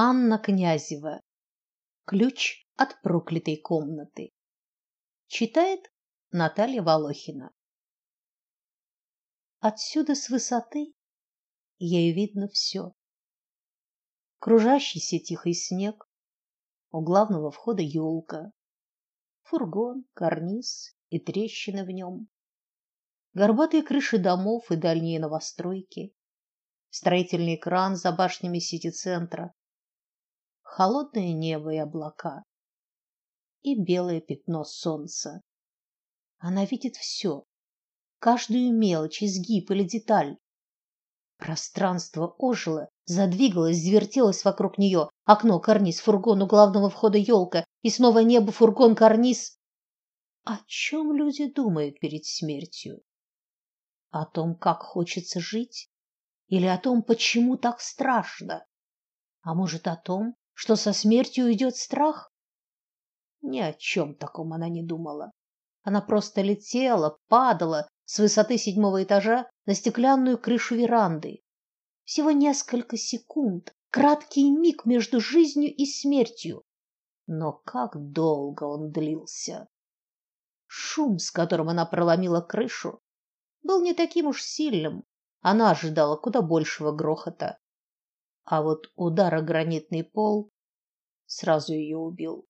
Анна Князева. Ключ от проклятой комнаты. Читает Наталья Волохина. Отсюда с высоты ей видно все. Кружащийся тихий снег, у главного входа елка, фургон, карниз и трещины в нем, горбатые крыши домов и дальние новостройки, строительный кран за башнями сити-центра, холодное небо и облака и белое пятно солнца. Она видит все, каждую мелочь, изгиб или деталь. Пространство ожило, задвигалось, завертелось вокруг нее. Окно, карниз, фургон у главного входа елка и снова небо, фургон, карниз. О чем люди думают перед смертью? О том, как хочется жить, или о том, почему так страшно? А может, о том, что со смертью уйдет страх? Ни о чем таком она не думала. Она просто летела, падала с высоты седьмого этажа на стеклянную крышу веранды. Всего несколько секунд, краткий миг между жизнью и смертью. Но как долго он длился. Шум, с которым она проломила крышу, был не таким уж сильным. Она ожидала куда большего грохота а вот удар о гранитный пол сразу ее убил.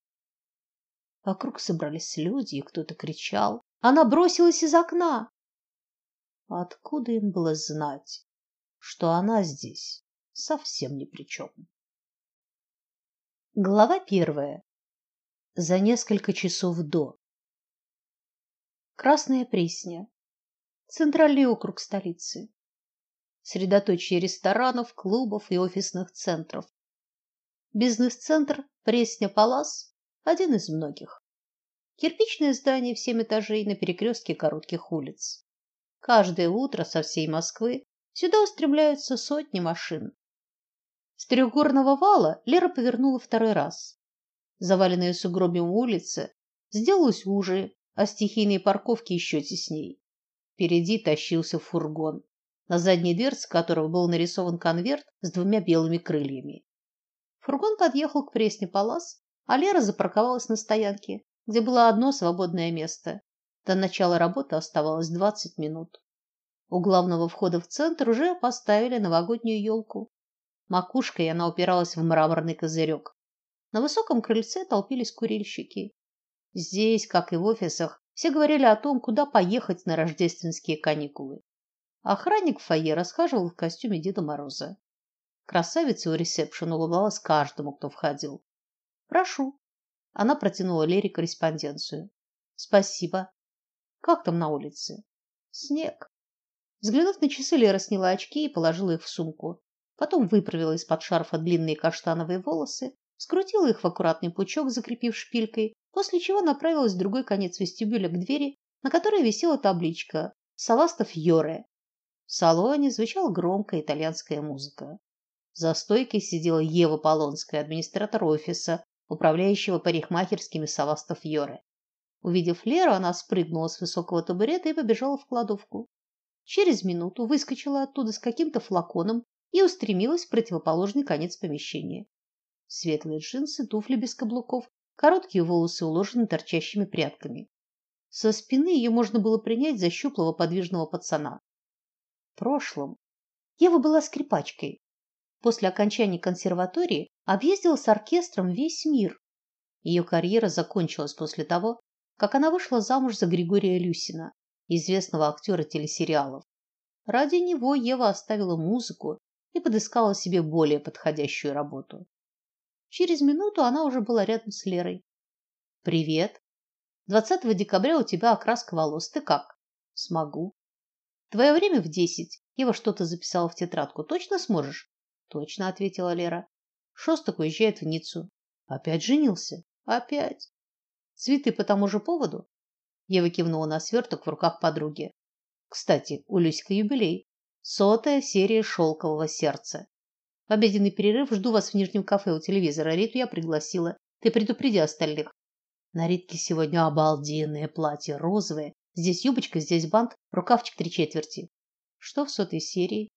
Вокруг собрались люди, и кто-то кричал. Она бросилась из окна. Откуда им было знать, что она здесь совсем ни при чем? Глава первая. За несколько часов до. Красная Пресня. Центральный округ столицы средоточие ресторанов, клубов и офисных центров. Бизнес-центр Пресня-Палас один из многих. Кирпичное здание в семь этажей на перекрестке коротких улиц. Каждое утро со всей Москвы сюда устремляются сотни машин. С трехгорного вала Лера повернула второй раз. Заваленная сугробами улица сделалась уже, а стихийные парковки еще тесней. Впереди тащился фургон на задней дверце которого был нарисован конверт с двумя белыми крыльями. Фургон подъехал к Пресне Палас, а Лера запарковалась на стоянке, где было одно свободное место. До начала работы оставалось двадцать минут. У главного входа в центр уже поставили новогоднюю елку. Макушкой она упиралась в мраморный козырек. На высоком крыльце толпились курильщики. Здесь, как и в офисах, все говорили о том, куда поехать на рождественские каникулы. Охранник в фойе расхаживал в костюме Деда Мороза. Красавица у ресепшена улыбалась каждому, кто входил. Прошу. Она протянула Лере корреспонденцию. Спасибо. Как там на улице? Снег. Взглянув на часы, Лера сняла очки и положила их в сумку. Потом выправила из-под шарфа длинные каштановые волосы, скрутила их в аккуратный пучок, закрепив шпилькой, после чего направилась в другой конец вестибюля к двери, на которой висела табличка «Саластов Йоре», в салоне звучала громкая итальянская музыка. За стойкой сидела Ева Полонская, администратор офиса, управляющего парикмахерскими Саластов Йоре. Увидев Леру, она спрыгнула с высокого табурета и побежала в кладовку. Через минуту выскочила оттуда с каким-то флаконом и устремилась в противоположный конец помещения. Светлые джинсы, туфли без каблуков, короткие волосы уложены торчащими прядками. Со спины ее можно было принять за щуплого подвижного пацана прошлом Ева была скрипачкой. После окончания консерватории объездила с оркестром весь мир. Ее карьера закончилась после того, как она вышла замуж за Григория Люсина, известного актера телесериалов. Ради него Ева оставила музыку и подыскала себе более подходящую работу. Через минуту она уже была рядом с Лерой. Привет. 20 декабря у тебя окраска волос. Ты как? Смогу. Твое время в десять. Ева что-то записала в тетрадку. Точно сможешь? Точно, ответила Лера. Шостак уезжает в Ниццу. Опять женился? Опять. Цветы по тому же поводу? Ева кивнула на сверток в руках подруги. Кстати, у Люська юбилей. Сотая серия шелкового сердца. В обеденный перерыв жду вас в нижнем кафе у телевизора. Риту я пригласила. Ты предупреди остальных. На Ритке сегодня обалденное платье, розовое, Здесь юбочка, здесь бант, рукавчик три четверти. Что в сотой серии?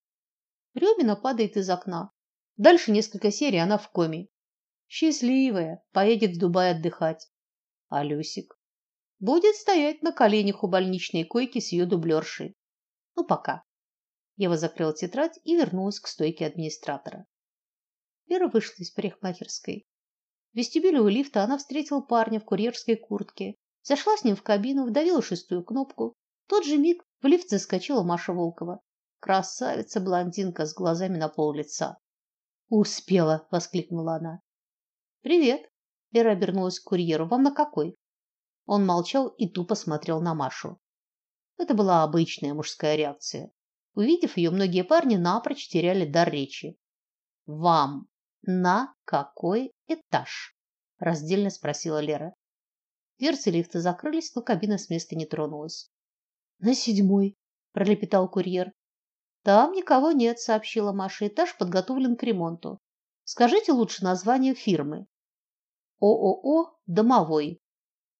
Рёмина падает из окна. Дальше несколько серий она в коме. Счастливая, поедет в Дубай отдыхать. А Люсик будет стоять на коленях у больничной койки с ее дублершей. Ну пока. Ева закрыла тетрадь и вернулась к стойке администратора. Вера вышла из парикмахерской. В вестибюле у лифта она встретила парня в курьерской куртке, зашла с ним в кабину, вдавила шестую кнопку. Тот же миг в лифт заскочила Маша Волкова. Красавица-блондинка с глазами на пол лица. "Успела", воскликнула она. "Привет". Вера обернулась к курьеру. "Вам на какой?" Он молчал и тупо смотрел на Машу. Это была обычная мужская реакция. Увидев ее, многие парни напрочь теряли дар речи. "Вам на какой этаж?" раздельно спросила Лера. Дверцы лифта закрылись, но кабина с места не тронулась. "На седьмой", пролепетал курьер. Там никого нет, сообщила Маша. Этаж подготовлен к ремонту. Скажите лучше название фирмы. ООО Домовой.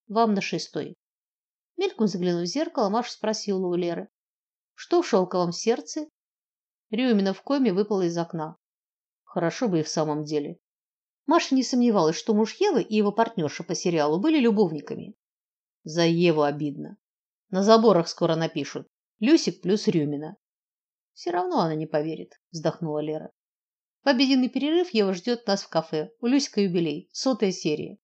Вам на шестой. Мельком заглянув в зеркало, Маша спросила у Леры: "Что в шелковом сердце?" Рюмина в коме выпала из окна. Хорошо бы и в самом деле. Маша не сомневалась, что муж Евы и его партнерша по сериалу были любовниками. За Еву обидно. На заборах скоро напишут: Люсик плюс Рюмина. Все равно она не поверит, вздохнула Лера. В обеденный перерыв Ева ждет нас в кафе. У Люська юбилей, сотая серия.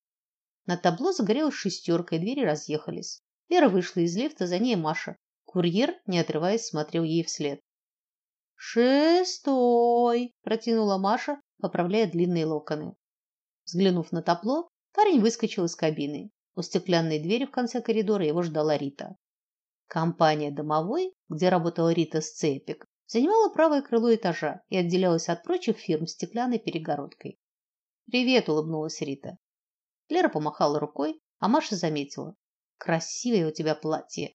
На табло загорелась шестерка, и двери разъехались. Лера вышла из лифта, за ней Маша. Курьер, не отрываясь, смотрел ей вслед. «Шестой!» – протянула Маша, поправляя длинные локоны. Взглянув на табло, парень выскочил из кабины. У стеклянной двери в конце коридора его ждала Рита. Компания «Домовой», где работала Рита Сцепик, занимала правое крыло этажа и отделялась от прочих фирм стеклянной перегородкой. "Привет", улыбнулась Рита. Лера помахала рукой, а Маша заметила: "Красивое у тебя платье".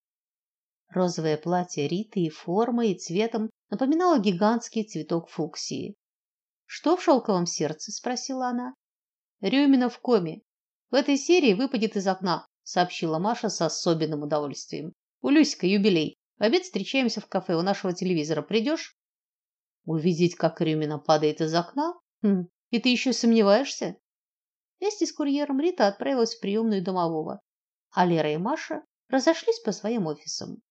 Розовое платье Риты и формой, и цветом напоминало гигантский цветок фуксии. "Что в шелковом сердце?" спросила она. "Рюмина в коме. В этой серии выпадет из окна", сообщила Маша с особенным удовольствием. "У Люсика юбилей. В обед встречаемся в кафе у нашего телевизора. Придешь?» Увидеть, как Рюмина падает из окна? Хм, и ты еще сомневаешься? Вместе с курьером Рита отправилась в приемную домового, а Лера и Маша разошлись по своим офисам.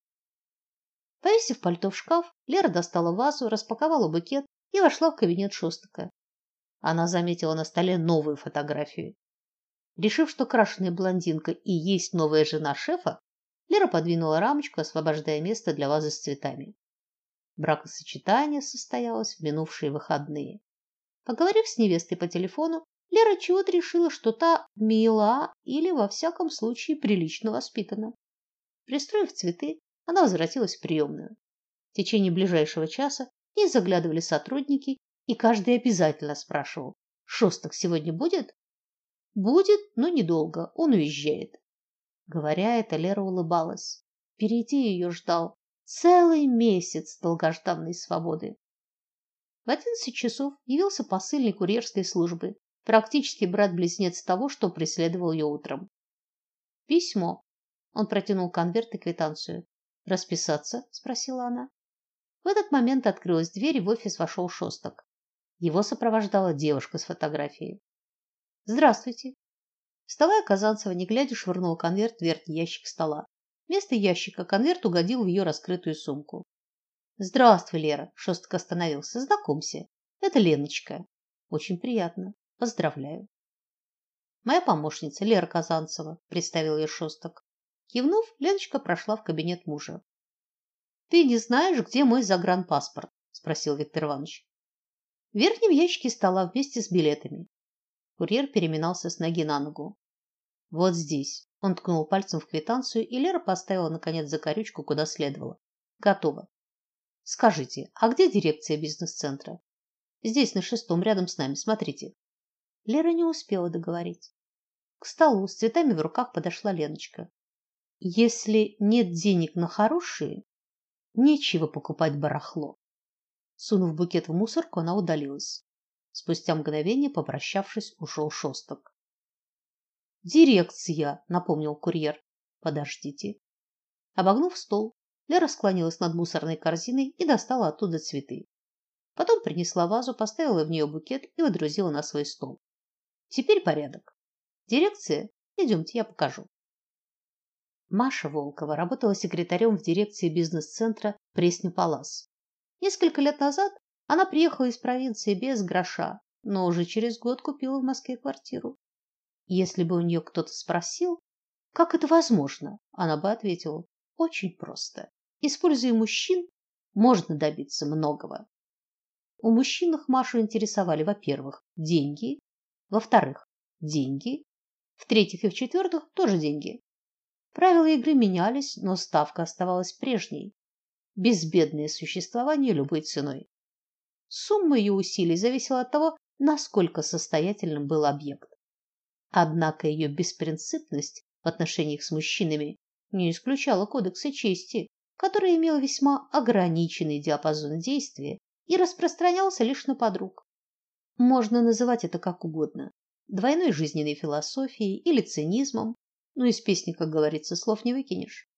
Повесив пальто в шкаф, Лера достала вазу, распаковала букет и вошла в кабинет Шостака. Она заметила на столе новую фотографию. Решив, что крашеная блондинка и есть новая жена шефа, Лера подвинула рамочку, освобождая место для вазы с цветами. Бракосочетание состоялось в минувшие выходные. Поговорив с невестой по телефону, Лера чего-то решила, что та мила или во всяком случае прилично воспитана. Пристроив цветы, она возвратилась в приемную. В течение ближайшего часа ей заглядывали сотрудники, и каждый обязательно спрашивал: "Шосток сегодня будет?" "Будет, но недолго. Он уезжает". Говоря это, Лера улыбалась. Впереди ее ждал целый месяц долгожданной свободы. В одиннадцать часов явился посыльный курьерской службы, практически брат-близнец того, что преследовал ее утром. Письмо. Он протянул конверт и квитанцию. Расписаться? спросила она. В этот момент открылась дверь, и в офис вошел Шосток. Его сопровождала девушка с фотографией. Здравствуйте, Вставая, Казанцева, не глядя, швырнула конверт в верхний ящик стола. Вместо ящика конверт угодил в ее раскрытую сумку. Здравствуй, Лера, Шостак остановился. Знакомься. Это Леночка. Очень приятно. Поздравляю. Моя помощница Лера Казанцева, представил ее Шостак. Кивнув, Леночка прошла в кабинет мужа. Ты не знаешь, где мой загранпаспорт? спросил Виктор Иванович. Верхнем ящике стола вместе с билетами. Курьер переминался с ноги на ногу. Вот здесь. Он ткнул пальцем в квитанцию, и Лера поставила наконец закорючку куда следовало. Готово. Скажите, а где дирекция бизнес-центра? Здесь на шестом, рядом с нами, смотрите. Лера не успела договорить. К столу с цветами в руках подошла Леночка. Если нет денег на хорошие, нечего покупать барахло. Сунув букет в мусорку, она удалилась. Спустя мгновение, попрощавшись, ушел Шосток. Дирекция, напомнил курьер. Подождите. Обогнув стол, Лера склонилась над мусорной корзиной и достала оттуда цветы. Потом принесла вазу, поставила в нее букет и водрузила на свой стол. Теперь порядок. Дирекция, идемте, я покажу. Маша Волкова работала секретарем в дирекции бизнес-центра Пресня Палас. Несколько лет назад она приехала из провинции без гроша, но уже через год купила в Москве квартиру. Если бы у нее кто-то спросил, как это возможно, она бы ответила: очень просто. Используя мужчин, можно добиться многого. У мужчин Машу интересовали, во-первых, деньги, во-вторых, деньги, в-третьих и в-четвертых тоже деньги. Правила игры менялись, но ставка оставалась прежней безбедное существование любой ценой. Сумма ее усилий зависела от того, насколько состоятельным был объект. Однако ее беспринципность в отношениях с мужчинами не исключала кодекса чести, который имел весьма ограниченный диапазон действия и распространялся лишь на подруг. Можно называть это как угодно: двойной жизненной философией или цинизмом, но из песни, как говорится, слов не выкинешь.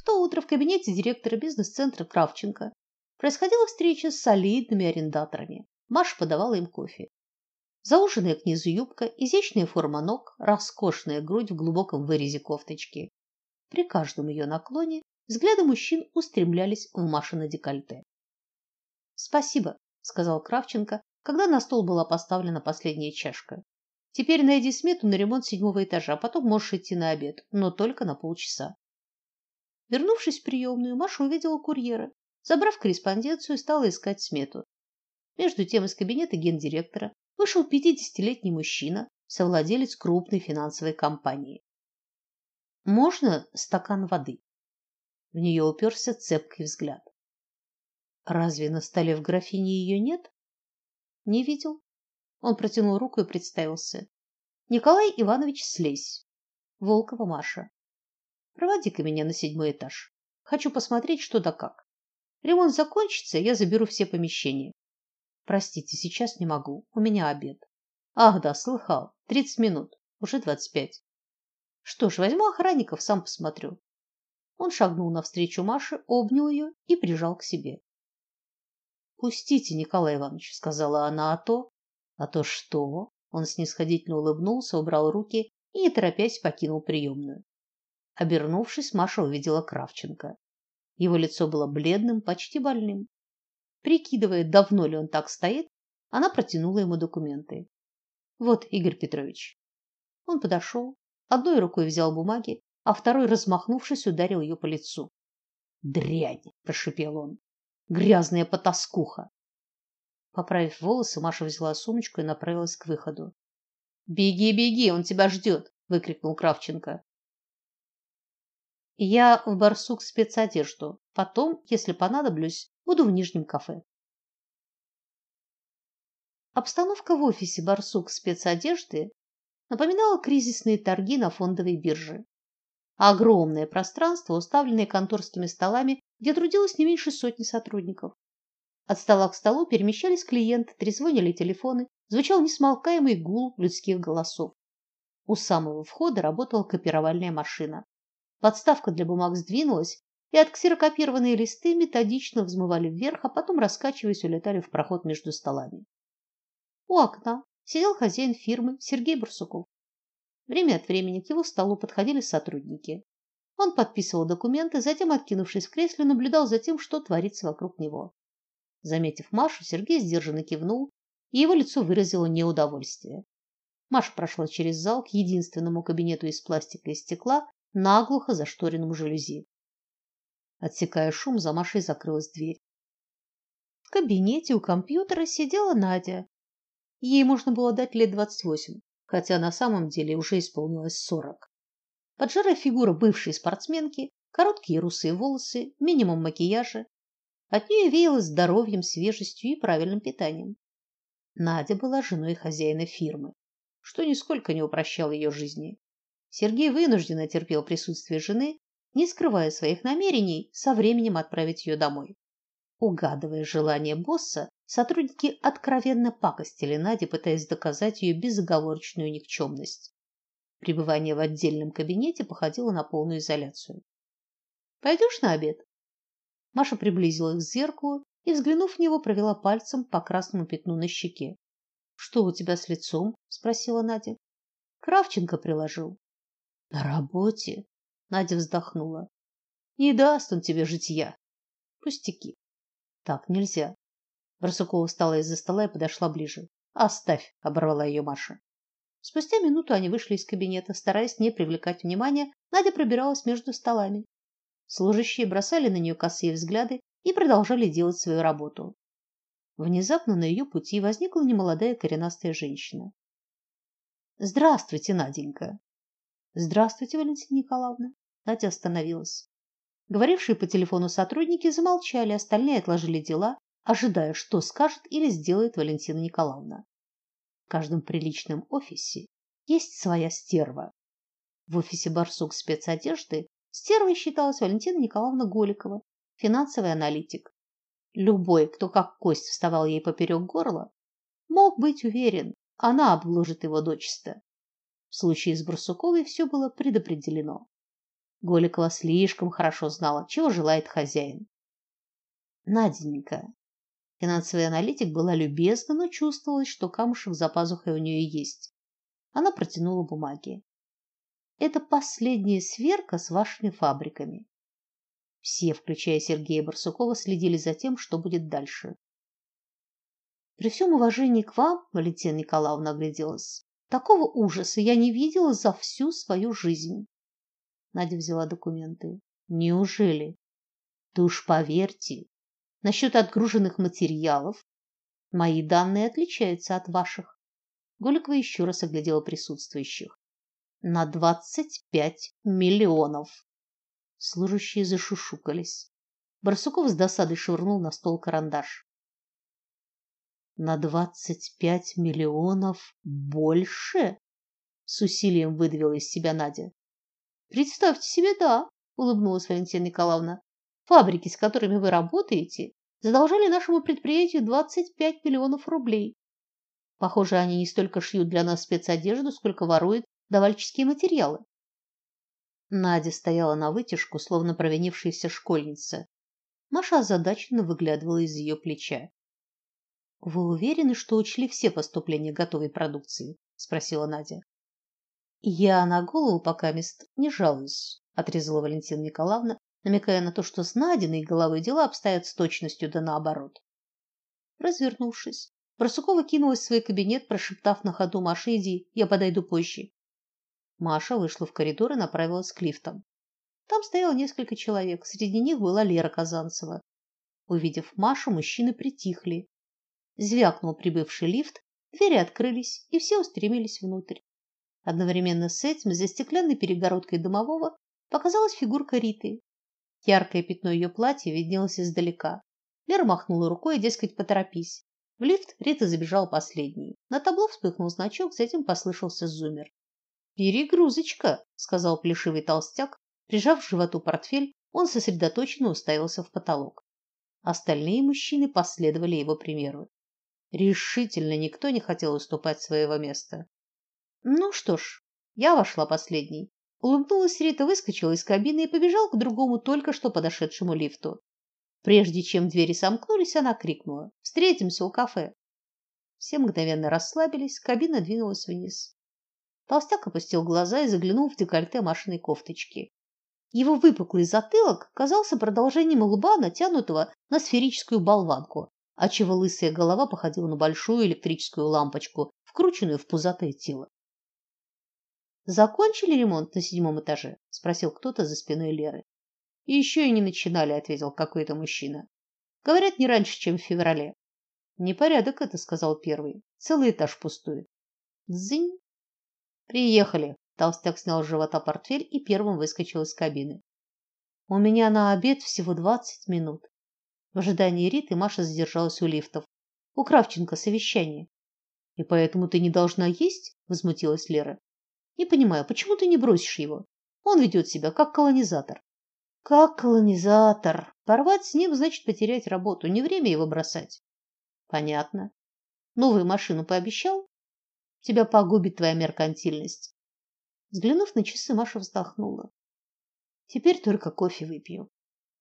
В то утро в кабинете директора бизнес-центра Кравченко происходила встреча с солидными арендаторами. Маша подавала им кофе. Зауженная к низу юбка, изящная форма ног, роскошная грудь в глубоком вырезе кофточки. При каждом ее наклоне взгляды мужчин устремлялись в Машино декольте. "Спасибо", сказал Кравченко, когда на стол была поставлена последняя чашка. "Теперь найди смету на ремонт седьмого этажа, а потом можешь идти на обед, но только на полчаса". Вернувшись в приемную, Маша увидела курьера. Забрав корреспонденцию, стала искать смету. Между тем из кабинета гендиректора вышел пятидесятилетний мужчина, совладелец крупной финансовой компании. Можно стакан воды? В нее уперся цепкий взгляд. Разве на столе в графине ее нет? Не видел. Он протянул руку и представился. Николай Иванович Слезь. Волкова Маша. Проводи-ка меня на седьмой этаж. Хочу посмотреть, что да как. Ремонт закончится, я заберу все помещения. Простите, сейчас не могу. У меня обед. Ах, да, слыхал. Тридцать минут. Уже двадцать пять. Что ж, возьму охранников, сам посмотрю. Он шагнул навстречу Маше, обнял ее и прижал к себе. Пустите, Николай Иванович, сказала она, а то, а то что? Он снисходительно улыбнулся, убрал руки и не торопясь покинул приемную. Обернувшись, Маша увидела Кравченко. Его лицо было бледным, почти больным. Прикидывая, давно ли он так стоит, она протянула ему документы. Вот, Игорь Петрович. Он подошел, одной рукой взял бумаги, а второй, размахнувшись, ударил ее по лицу. "Дрянь", прошипел он. "Грязная потаскуха". Поправив волосы, Маша взяла сумочку и направилась к выходу. "Беги, беги, он тебя ждет!» – выкрикнул Кравченко. Я в барсук спецодежду. Потом, если понадоблюсь, буду в нижнем кафе. Обстановка в офисе Барсук спецодежды напоминала кризисные торги на фондовой бирже. Огромное пространство, уставленное конторскими столами, где трудилось не меньше сотни сотрудников. От стола к столу перемещались клиенты, трезвонили телефоны, звучал несмолкаемый гул людских голосов. У самого входа работала копировальная машина. Подставка для бумаг сдвинулась, и отксерокопированные листы методично взмывали вверх, а потом, раскачиваясь, улетали в проход между столами. У окна сидел хозяин фирмы Сергей Барсуков. Время от времени к его столу подходили сотрудники. Он подписывал документы, затем, откинувшись в кресле, наблюдал за тем, что творится вокруг него. Заметив Машу, Сергей сдержанно кивнул, и его лицо выразило неудовольствие. Маша прошла через зал к единственному кабинету из пластика и стекла, наглухо зашторенному жалюзи. Отсекая шум, за Машей закрылась дверь. В кабинете у компьютера сидела Надя. Ей можно было дать лет двадцать восемь, хотя на самом деле уже исполнилось сорок. Поджарая фигура бывшей спортсменки, короткие русые волосы, минимум макияжа. От нее веяло здоровьем, свежестью и правильным питанием. Надя была женой хозяина фирмы, что нисколько не упрощало ее жизни. Сергей вынужденно терпел присутствие жены, не скрывая своих намерений со временем отправить ее домой. Угадывая желание босса, сотрудники откровенно пакостили Наде, пытаясь доказать ее безоговорочную никчемность. Пребывание в отдельном кабинете походило на полную изоляцию. Пойдешь на обед? Маша приблизилась к зеркалу и, взглянув в него, провела пальцем по красному пятну на щеке. Что у тебя с лицом? спросила Надя. Кравченко приложил. На работе, Надя вздохнула. Не даст он тебе житья. Пустяки. Так нельзя. Барсукова встала из-за стола и подошла ближе. Оставь, оборвала ее Маша. Спустя минуту они вышли из кабинета, стараясь не привлекать внимания. Надя пробиралась между столами. Служащие бросали на нее косые взгляды и продолжали делать свою работу. Внезапно на ее пути возникла немолодая коренастая женщина. Здравствуйте, Наденька. Здравствуйте, Валентина Николаевна. Надя остановилась. Говорившие по телефону сотрудники замолчали, остальные отложили дела, ожидая, что скажет или сделает Валентина Николаевна. В каждом приличном офисе есть своя стерва. В офисе Барсук спецодежды стервой считалась Валентина Николаевна Голикова, финансовый аналитик. Любой, кто как кость вставал ей поперек горла, мог быть уверен, она обложит его дочисто. В случае с Барсуковой все было предопределено. Голикова слишком хорошо знала, чего желает хозяин. Наденька. Финансовый аналитик была любезна, но чувствовалось, что камушек за пазухой у нее есть. Она протянула бумаги. Это последняя сверка с вашими фабриками. Все, включая Сергея Барсукова, следили за тем, что будет дальше. При всем уважении к вам, Валентина Николаевна огляделась, такого ужаса я не видела за всю свою жизнь. Надя взяла документы. Неужели? Да уж поверьте, насчет отгруженных материалов мои данные отличаются от ваших. Голикова еще раз оглядела присутствующих. На двадцать пять миллионов. Служащие зашушукались. Барсуков с досадой швырнул на стол карандаш. На двадцать пять миллионов больше? С усилием выдавила из себя Надя. Представьте себе, да, улыбнулась Валентина Николаевна. Фабрики, с которыми вы работаете, задолжали нашему предприятию двадцать пять миллионов рублей. Похоже, они не столько шьют для нас спецодежду, сколько воруют давальческие материалы. Надя стояла на вытяжку, словно провинившаяся школьница. Маша озадаченно выглядывала из ее плеча. Вы уверены, что учли все поступления готовой продукции? спросила Надя. Я на голову пока мест не жалуюсь, отрезала Валентина Николаевна, намекая на то, что с Надиной головой дела обстоят с точностью да наоборот. Развернувшись, Барсукова кинулась в свой кабинет, прошептав на ходу Маше: "Иди, я подойду позже". Маша вышла в коридор и направилась к лифтам. Там стояло несколько человек, среди них была Лера Казанцева. Увидев Машу, мужчины притихли. Звякнул прибывший лифт, двери открылись, и все устремились внутрь. Одновременно с этим за стеклянной перегородкой домового показалась фигурка Риты. Яркое пятно ее платья виднелось издалека. Лера махнула рукой, дескать, поторопись. В лифт Рита забежала последней. На табло вспыхнул значок, затем послышался зуммер. Перегрузочка, сказал плешивый толстяк, прижав к животу портфель, он сосредоточенно уставился в потолок. Остальные мужчины последовали его примеру. Решительно никто не хотел уступать своего места. Ну что ж, я вошла последней. Улыбнулась Рита, выскочила из кабины и побежала к другому только что подошедшему лифту. Прежде чем двери сомкнулись, она крикнула: "Встретимся у кафе". Все мгновенно расслабились, кабина двинулась вниз. Толстяк опустил глаза и заглянул в декольте Машиной кофточки. Его выпуклый затылок казался продолжением лба, натянутого на сферическую болванку, отчего лысая голова походила на большую электрическую лампочку, вкрученную в пузатое тело. Закончили ремонт на седьмом этаже, спросил кто-то за спиной Леры. И еще и не начинали, ответил какой-то мужчина. Говорят, не раньше, чем в феврале. Непорядок это, сказал первый. Целый этаж пустует. Дзынь. Приехали. Толстяк снял с живота портфель и первым выскочил из кабины. У меня на обед всего двадцать минут. В ожидании Риты Маша задержалась у лифтов. У Кравченко совещание. И поэтому ты не должна есть? возмутилась Лера. Не понимаю, почему ты не бросишь его? Он ведет себя как колонизатор. Как колонизатор. Порвать с ним значит потерять работу, не время его бросать. Понятно. Новую машину пообещал? Тебя погубит твоя меркантильность. Взглянув на часы, Маша вздохнула. Теперь только кофе выпью.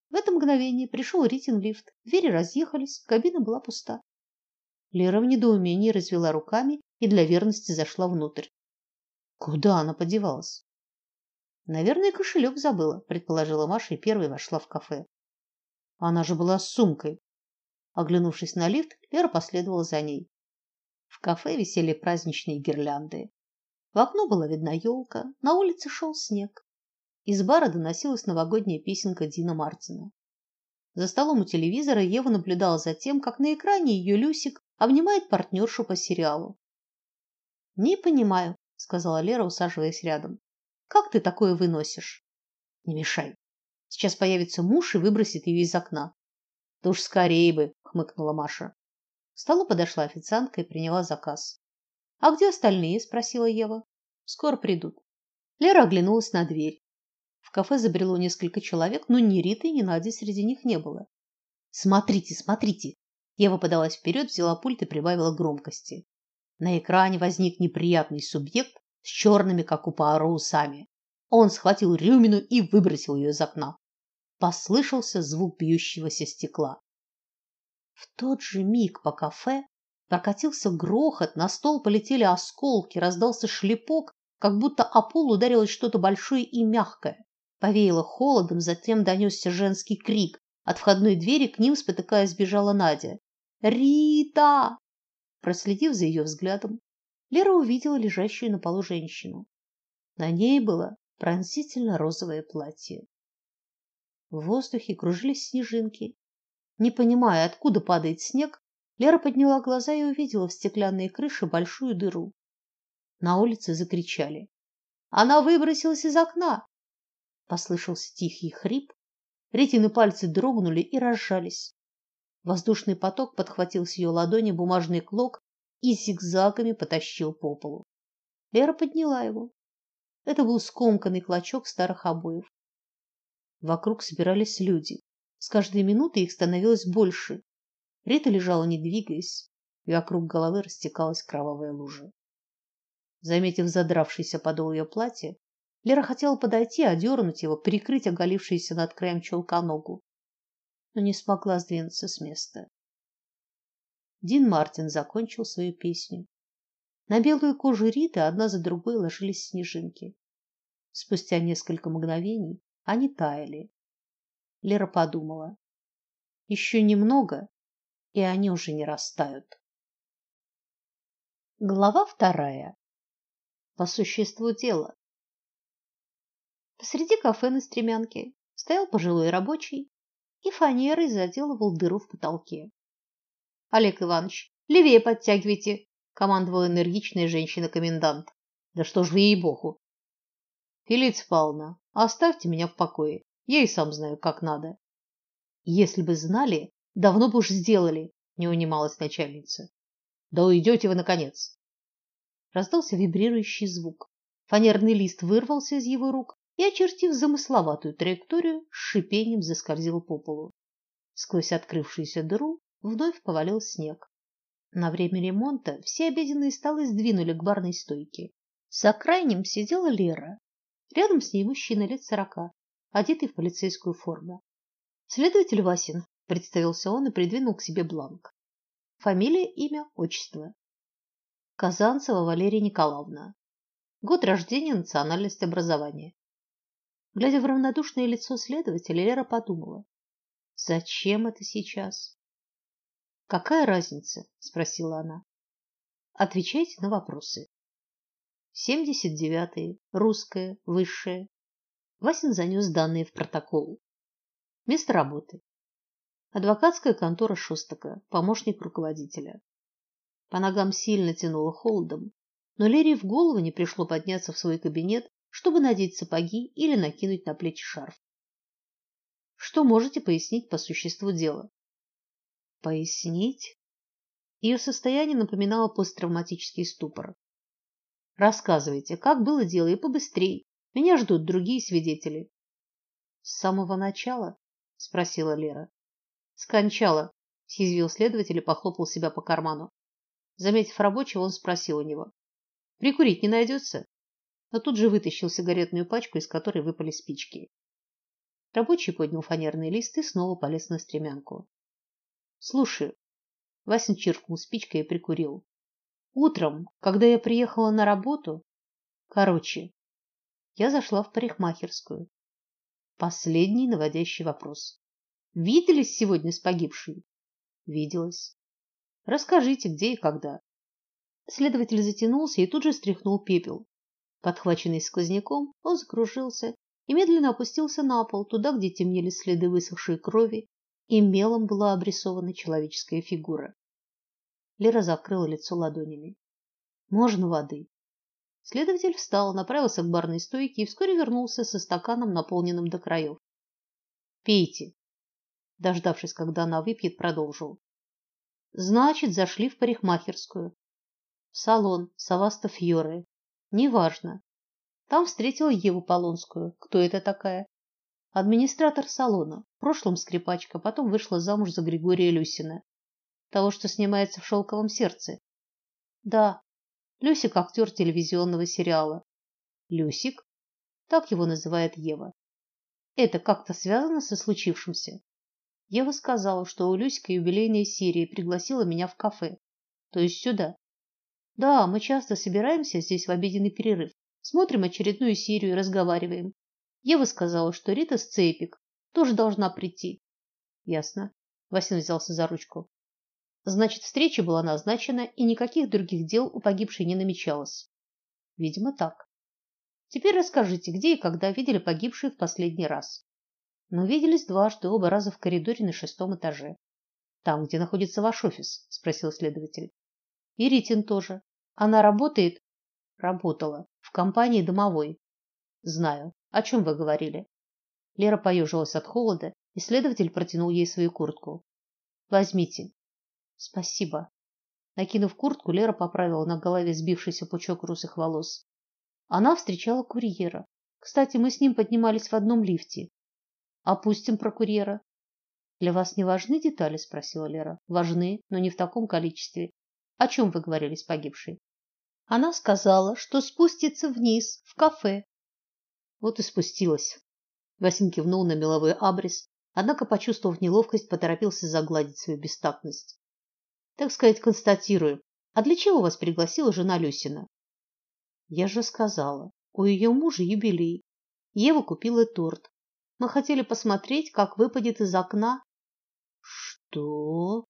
В это мгновение пришел Ритин лифт. Двери разъехались, кабина была пуста. Лера в недоумении развела руками и для верности зашла внутрь. Куда она подевалась? Наверное, кошелек забыла, предположила Маша и первой вошла в кафе. Она же была с сумкой. Оглянувшись на лифт, Лера последовала за ней. В кафе висели праздничные гирлянды. В окно была видна елка, на улице шел снег. Из бара доносилась новогодняя песенка Дина Мартина. За столом у телевизора Ева наблюдала за тем, как на экране ее Люсик обнимает партнершу по сериалу. "Не понимаю", сказала Лера, усаживаясь рядом. "Как ты такое выносишь?" "Не мешай. Сейчас появится муж и выбросит ее из окна". "Да уж скорее бы", хмыкнула Маша. К столу подошла официантка и приняла заказ. "А где остальные?" спросила Ева. "Скоро придут". Лера оглянулась на дверь. В кафе забрело несколько человек, но ни Риты, ни Нади среди них не было. Смотрите, смотрите. Ева подалась вперед, взяла пульт и прибавила громкости. На экране возник неприятный субъект с черными, как у Пуаро, усами. Он схватил Рюмину и выбросил ее из окна. Послышался звук бьющегося стекла. В тот же миг по кафе прокатился грохот, на стол полетели осколки, раздался шлепок, как будто о пол ударилось что-то большое и мягкое. Повеяло холодом, затем донесся женский крик. От входной двери к ним, спотыкаясь, бежала Надя. «Рита!» Проследив за ее взглядом, Лера увидела лежащую на полу женщину. На ней было пронзительно розовое платье. В воздухе кружились снежинки. Не понимая, откуда падает снег, Лера подняла глаза и увидела в стеклянной крыше большую дыру. На улице закричали: "Она выбросилась из окна!" Послышался тихий хрип, Ритины пальцы дрогнули и разжались. Воздушный поток подхватил с ее ладони бумажный клок и зигзагами потащил по полу. Лера подняла его. Это был скомканный клочок старых обоев. Вокруг собирались люди. С каждой минутой их становилось больше. Рита лежала, не двигаясь, и вокруг головы растекалась кровавая лужа. Заметив задравшийся подол ее платья, Лера хотела подойти, одернуть его, прикрыть оголившуюся над краем чулка ногу, но не смогла сдвинуться с места. Дин Мартин закончил свою песню. На белую кожу Риты одна за другой ложились снежинки. Спустя несколько мгновений они таяли. Лера подумала: еще немного, и они уже не растают. Глава вторая. По существу дела. Посреди кафе на стремянке стоял пожилой рабочий и фанерой заделывал дыру в потолке. Олег Иванович, левее подтягивайте, командовала энергичная женщина-комендант. Да что ж вы ей-богу? Фелиция Павловна, оставьте меня в покое. Я и сам знаю, как надо. Если бы знали, давно бы уж сделали, не унималась начальница. Да уйдете вы наконец. Раздался вибрирующий звук. Фанерный лист вырвался из его рук и, очертив замысловатую траекторию, с шипением заскользил по полу. Сквозь открывшуюся дыру вновь повалил снег. На время ремонта все обеденные столы сдвинули к барной стойке. За крайним сидела Лера. Рядом с ней мужчина лет сорока, одетый в полицейскую форму. Следователь Васин, представился он и придвинул к себе бланк. Фамилия, имя, отчество. Казанцева Валерия Николаевна. Год рождения, национальность, образование. Глядя в равнодушное лицо следователя, Лера подумала: зачем это сейчас? Какая разница, спросила она. Отвечайте на вопросы. Семьдесят девятый, русская, высшая. Васин занес данные в протокол. Место работы. Адвокатская контора Шостака, помощник руководителя. По ногам сильно тянуло холодом, но Лере в голову не пришло подняться в свой кабинет чтобы надеть сапоги или накинуть на плечи шарф. Что можете пояснить по существу дела? Пояснить? Ее состояние напоминало посттравматический ступор. Рассказывайте, как было дело и побыстрей. Меня ждут другие свидетели. С самого начала, спросила Лера. Скончала, съязвил следователь и похлопал себя по карману. Заметив рабочего, он спросил у него: "Прикурить не найдется?» Но тут же вытащил сигаретную пачку, из которой выпали спички. Рабочий поднял фанерный лист и снова полез на стремянку. Слушай, Васин чиркнул спичкой и прикурил. Утром, когда я приехала на работу, короче, я зашла в парикмахерскую. Последний наводящий вопрос. Виделись сегодня с погибшей? Виделась. Расскажите, где и когда. Следователь затянулся и тут же стряхнул пепел. Подхваченный сквозняком, он закружился и медленно опустился на пол, туда, где темнели следы высохшей крови, и мелом была обрисована человеческая фигура. Лера закрыла лицо ладонями. Можно воды? Следователь встал, направился к барной стойке и вскоре вернулся со стаканом, наполненным до краев. Пейте. Дождавшись, когда она выпьет, продолжил. Значит, зашли в парикмахерскую. В салон Саваста Фьоре. Неважно. Там встретила Еву Полонскую. Кто это такая? Администратор салона. В прошлом скрипачка, потом вышла замуж за Григория Люсина. Того, что снимается в «Шелковом сердце». Да, Люсик актер телевизионного сериала. Люсик? Так его называет Ева. Это как-то связано со случившимся? Ева сказала, что у Люсика юбилейная серия пригласила меня в кафе. То есть сюда. Да, мы часто собираемся здесь в обеденный перерыв. Смотрим очередную серию и разговариваем. Ева сказала, что Рита Сцепик тоже должна прийти. Ясно. Васин взялся за ручку. Значит, встреча была назначена, и никаких других дел у погибшей не намечалось. Видимо, так. Теперь расскажите, где и когда видели погибшую в последний раз. Мы виделись дважды, оба раза в коридоре на шестом этаже. Там, где находится ваш офис, спросил следователь. И Ритин тоже. Она работает Работала в компании домовой. Знаю. О чем вы говорили? Лера поежилась от холода, и следователь протянул ей свою куртку. Возьмите. Спасибо. Накинув куртку, Лера поправила на голове сбившийся пучок русых волос. Она встречала курьера. Кстати, мы с ним поднимались в одном лифте. Опустим про курьера. Для вас не важны детали, спросила Лера. Важны, но не в таком количестве. О чем вы говорили с погибшей? Она сказала, что спустится вниз, в кафе. Вот и спустилась. Васин кивнул на меловой абрис, однако, почувствовав неловкость, поторопился загладить свою бестактность. Так сказать, констатирую. А для чего вас пригласила жена Люсина? Я же сказала, у ее мужа юбилей. Ева купила торт. Мы хотели посмотреть, как выпадет из окна. Что?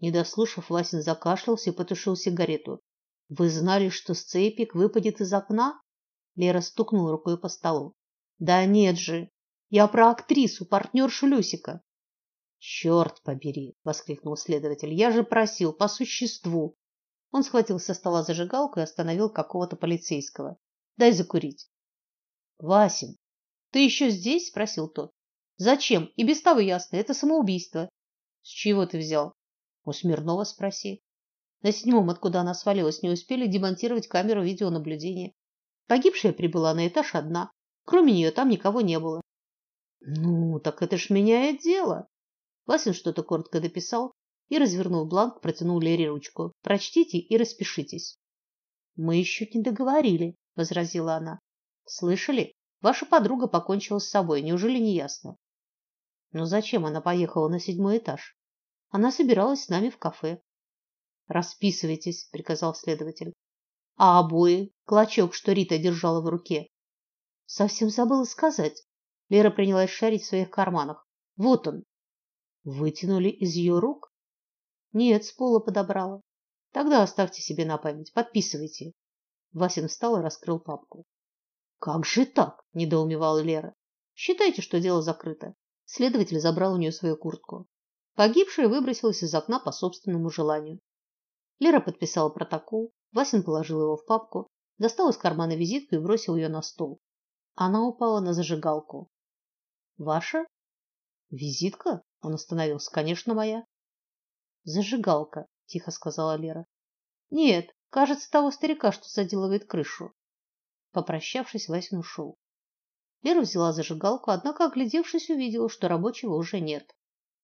Не дослушав, Васин закашлялся и потушил сигарету. Вы знали, что сцепик выпадет из окна? Лера стукнула рукой по столу. Да нет же. Я про актрису, партнершу Люсика. Черт побери, воскликнул следователь. Я же просил по существу. Он схватил со стола зажигалку и остановил какого-то полицейского. Дай закурить. Васин, ты еще здесь? спросил тот. Зачем? И без того ясно, это самоубийство. С чего ты взял? У Смирнова спроси. На седьмом, откуда она свалилась, не успели демонтировать камеру видеонаблюдения. Погибшая прибыла на этаж одна. Кроме нее там никого не было. Ну, так это ж меняет дело. Васин что-то коротко дописал и, развернул бланк, протянул Лере ручку. Прочтите и распишитесь. Мы еще не договорили, возразила она. Слышали? Ваша подруга покончила с собой, неужели не ясно? Но зачем она поехала на седьмой этаж? Она собиралась с нами в кафе. Расписывайтесь, приказал следователь. А обои, клочок, что Рита держала в руке. Совсем забыла сказать. Лера принялась шарить в своих карманах. Вот он. Вытянули из ее рук? Нет, с пола подобрала. Тогда оставьте себе на память, подписывайте. Васин встал и раскрыл папку. Как же так? недоумевала Лера. Считайте, что дело закрыто. Следователь забрал у нее свою куртку. Погибшая выбросилась из окна по собственному желанию. Лера подписала протокол, Васин положил его в папку, достал из кармана визитку и бросил ее на стол. Она упала на зажигалку. Ваша? Визитка? Он остановился. Конечно, моя. Зажигалка, тихо сказала Лера. Нет, кажется, того старика, что заделывает крышу. Попрощавшись, Васин ушел. Лера взяла зажигалку, однако, оглядевшись, увидела, что рабочего уже нет.